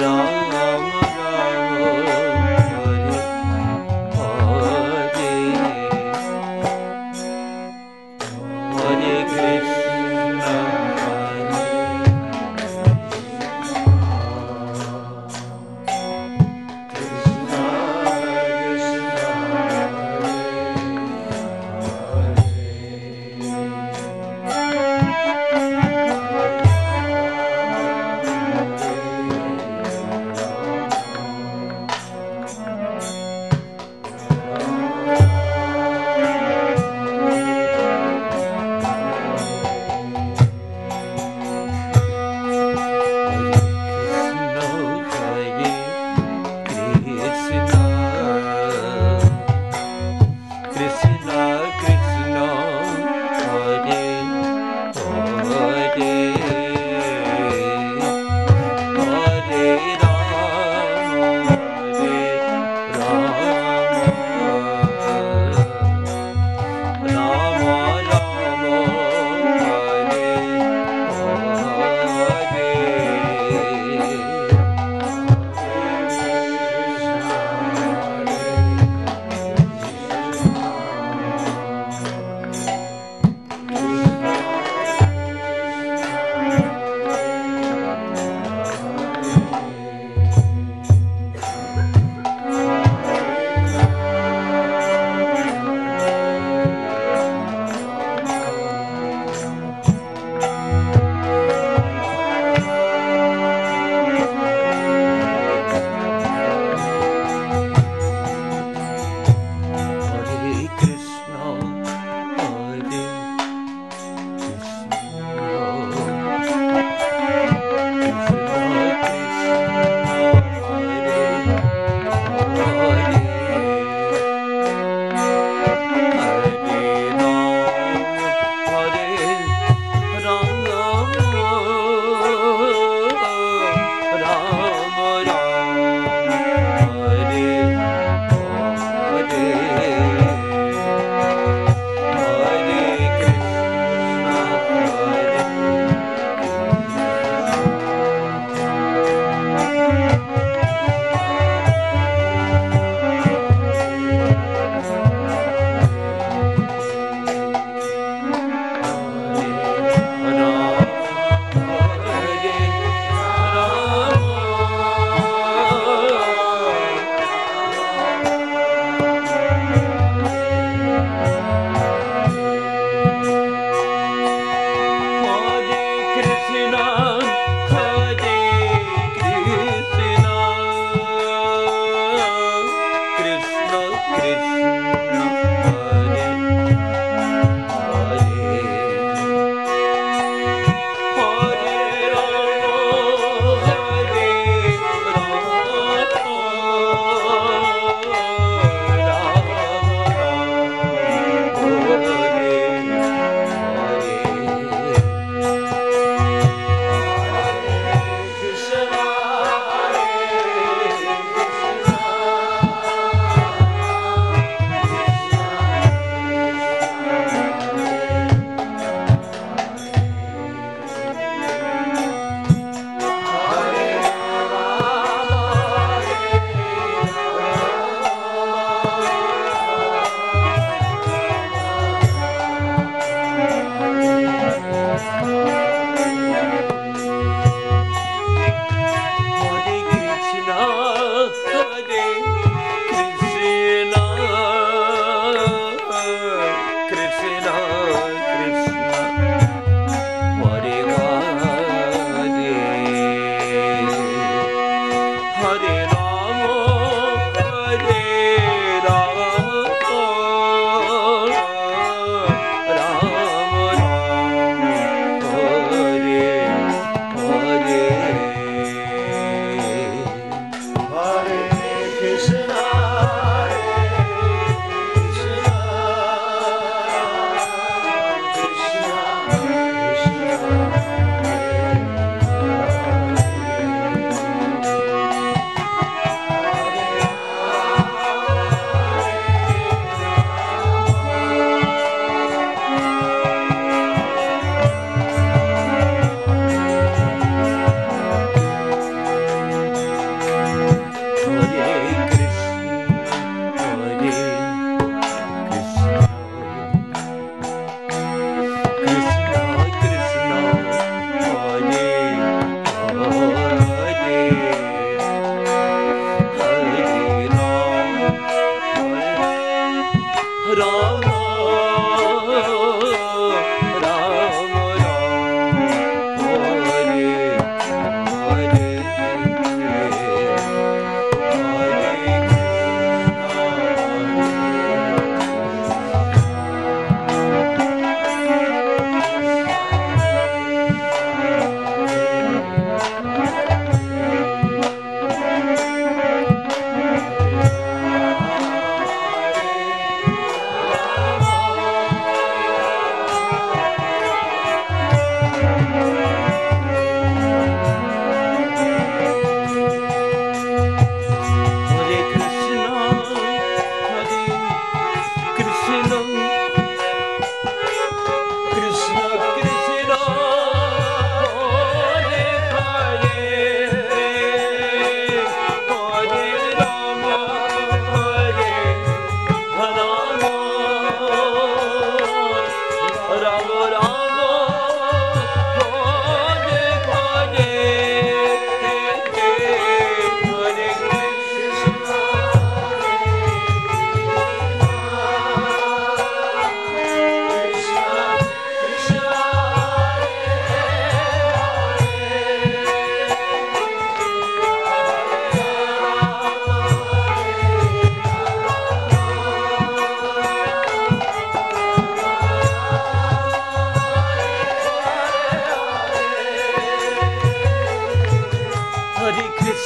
đó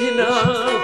Sina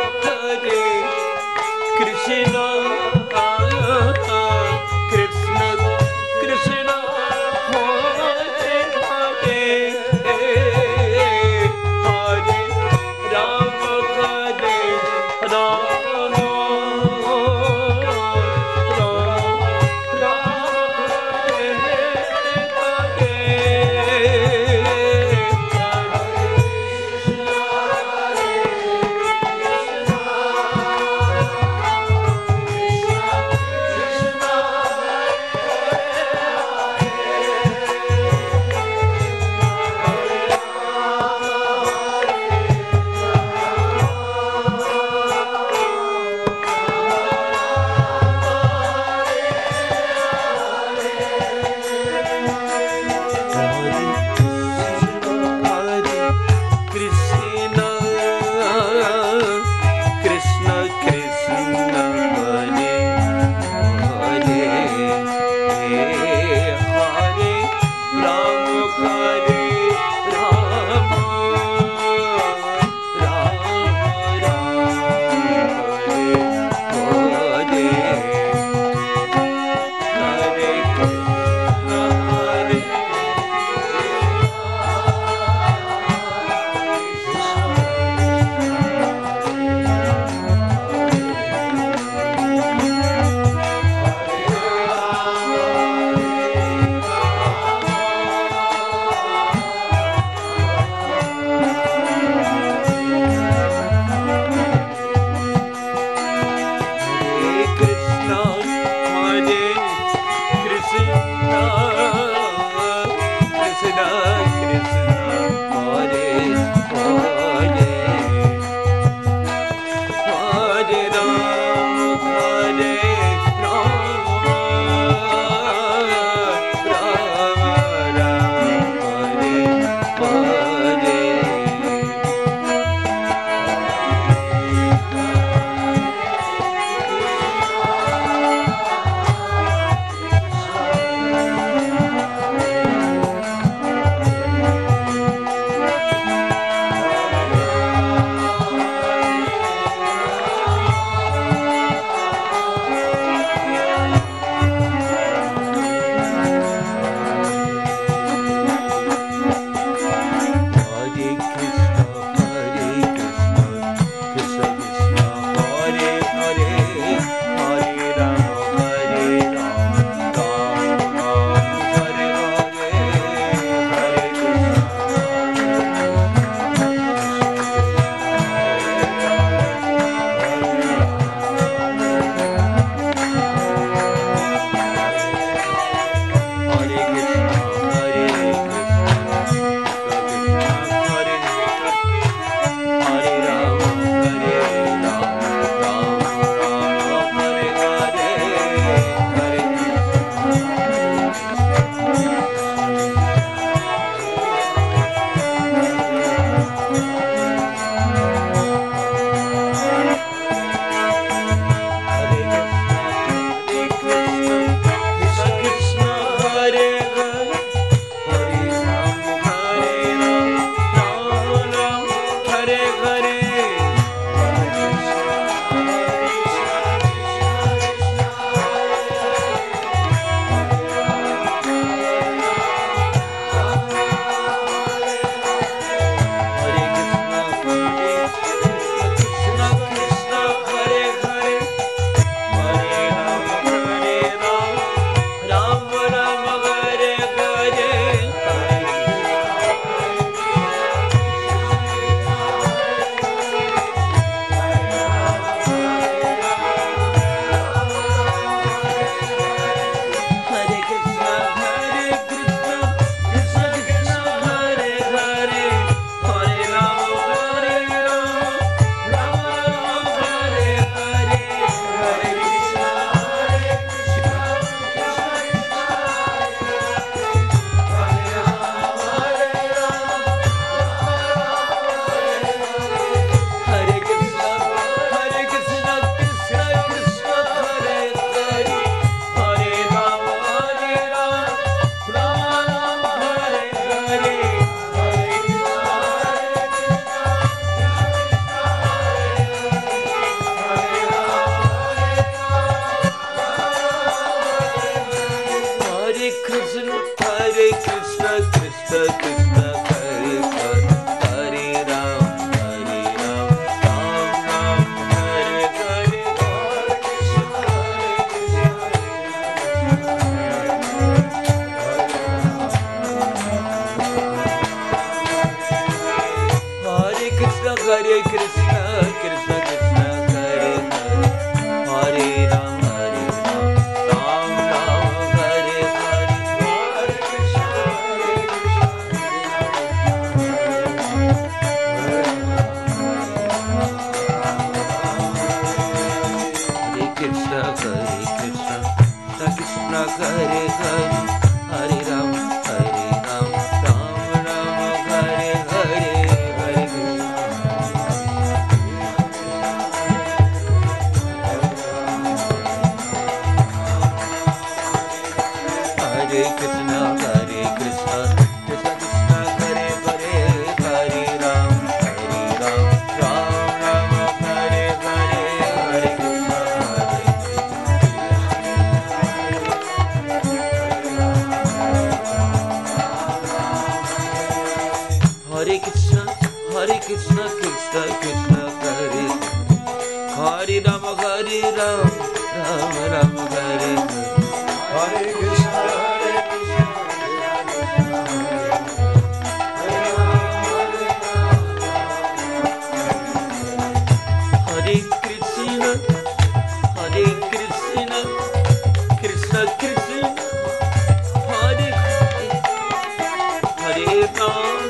Jai Ram.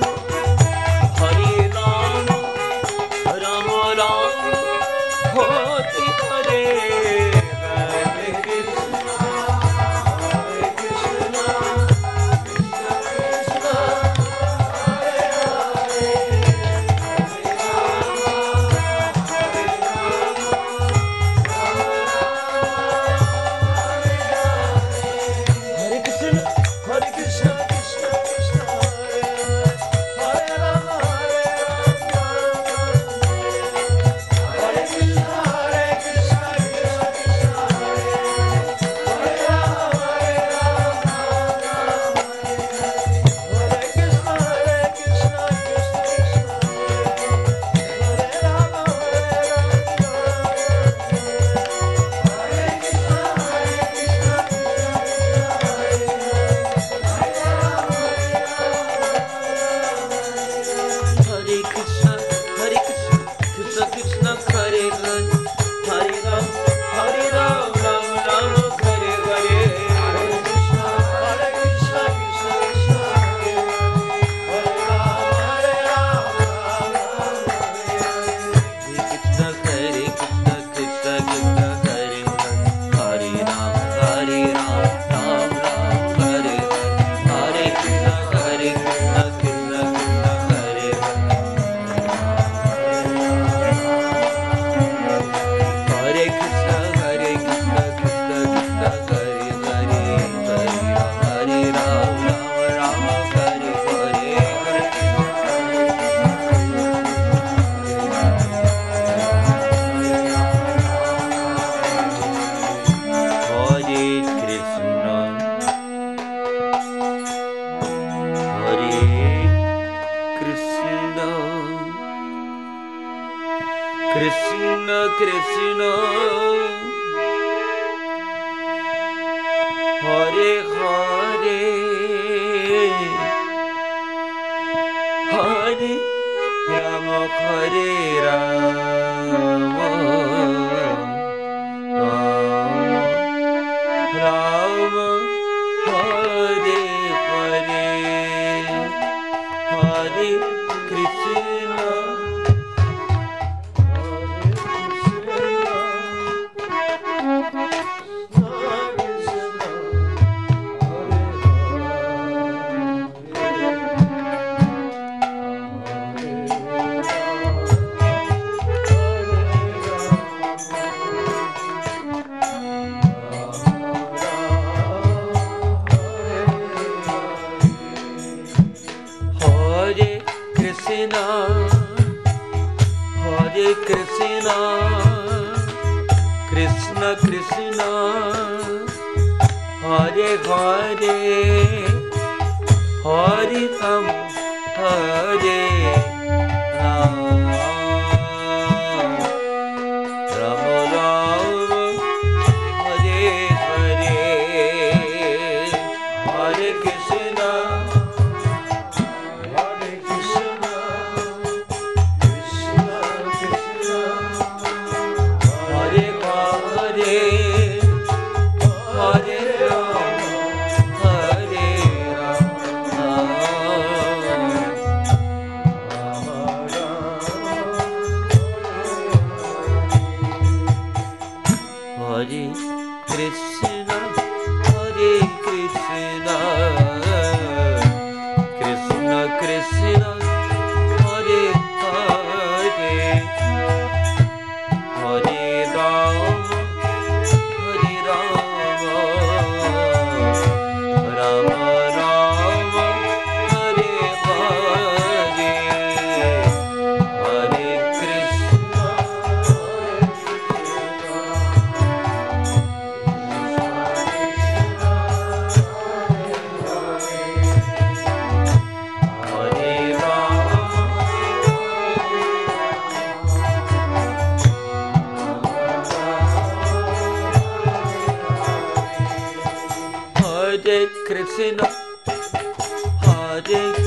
हरे Ram Krishna, Hare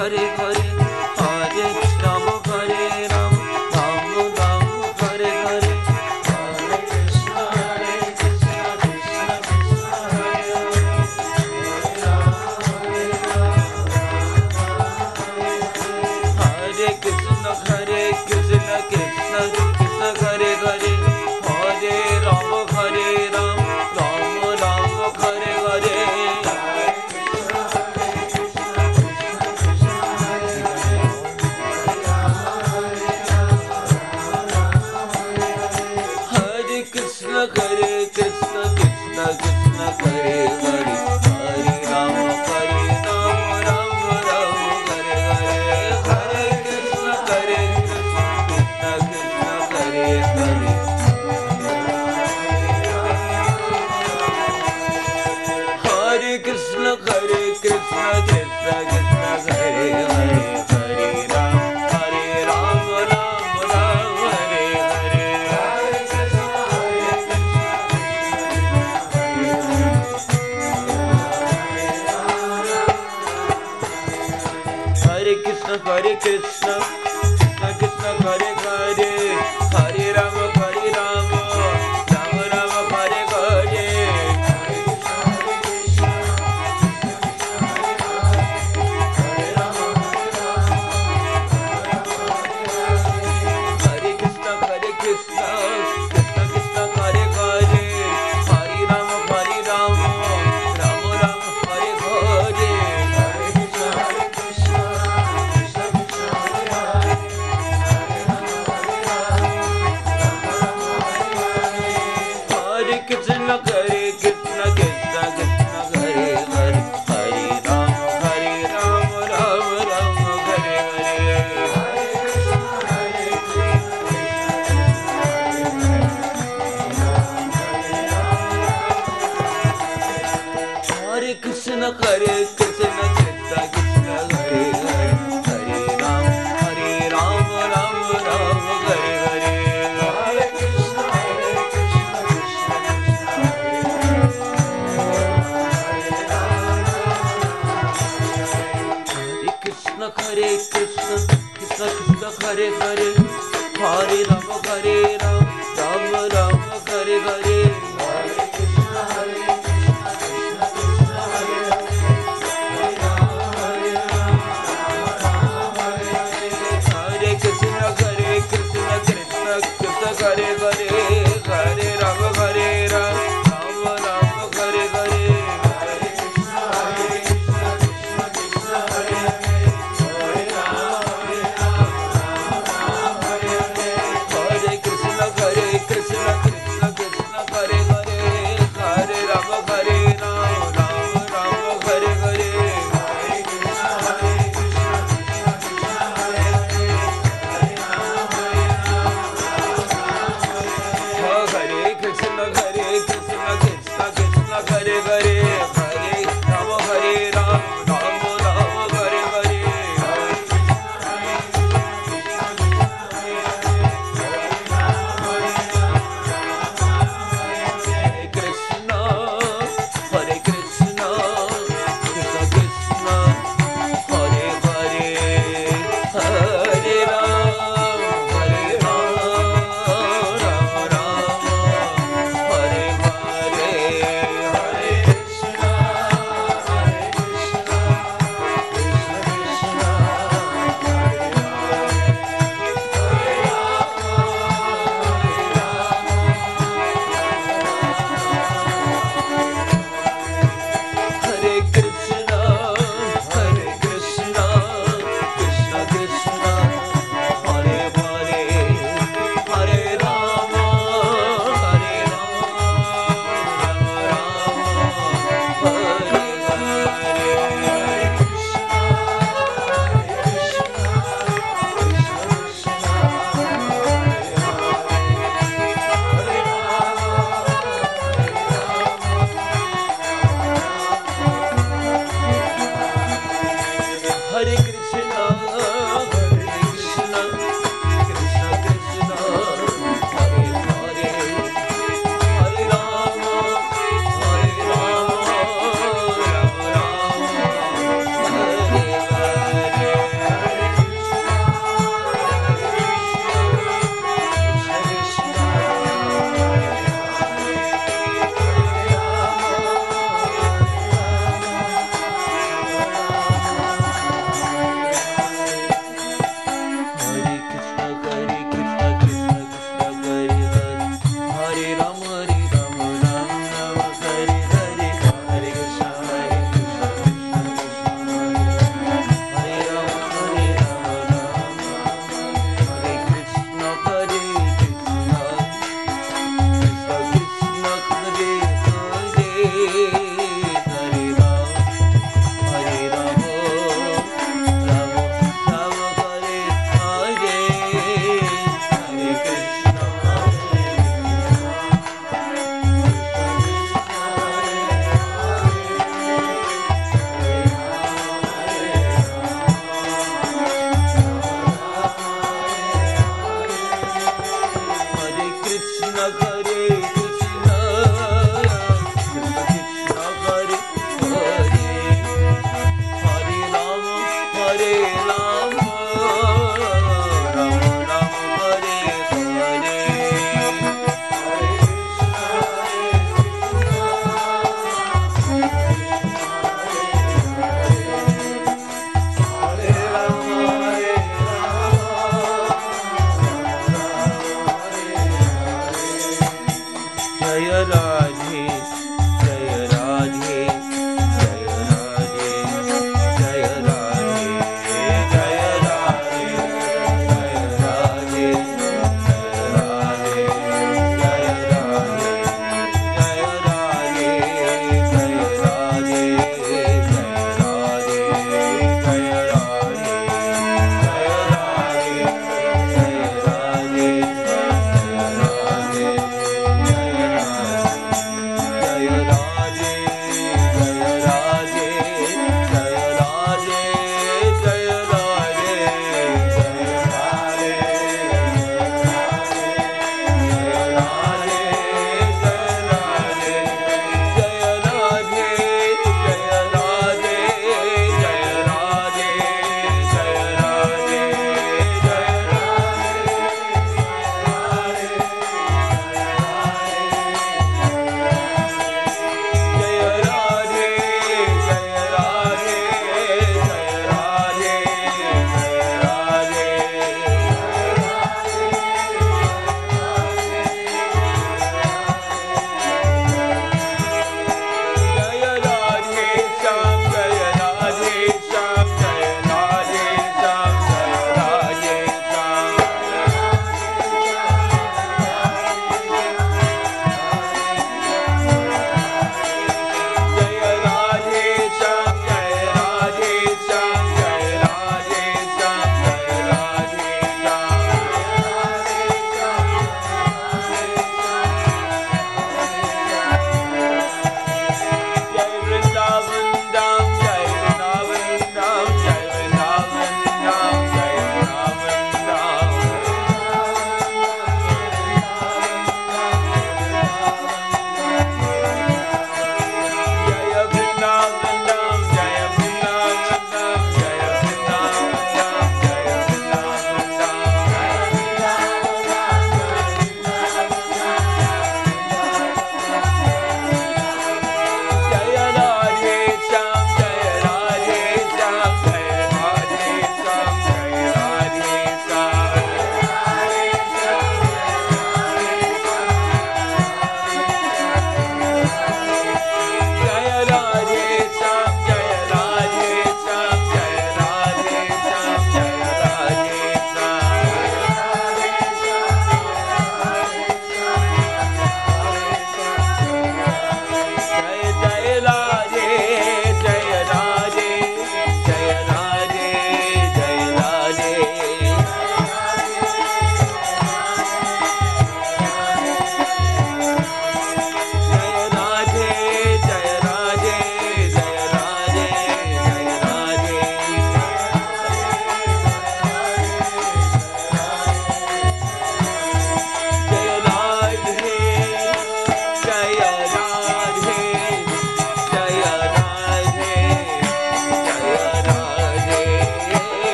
ঘরে ঘরে for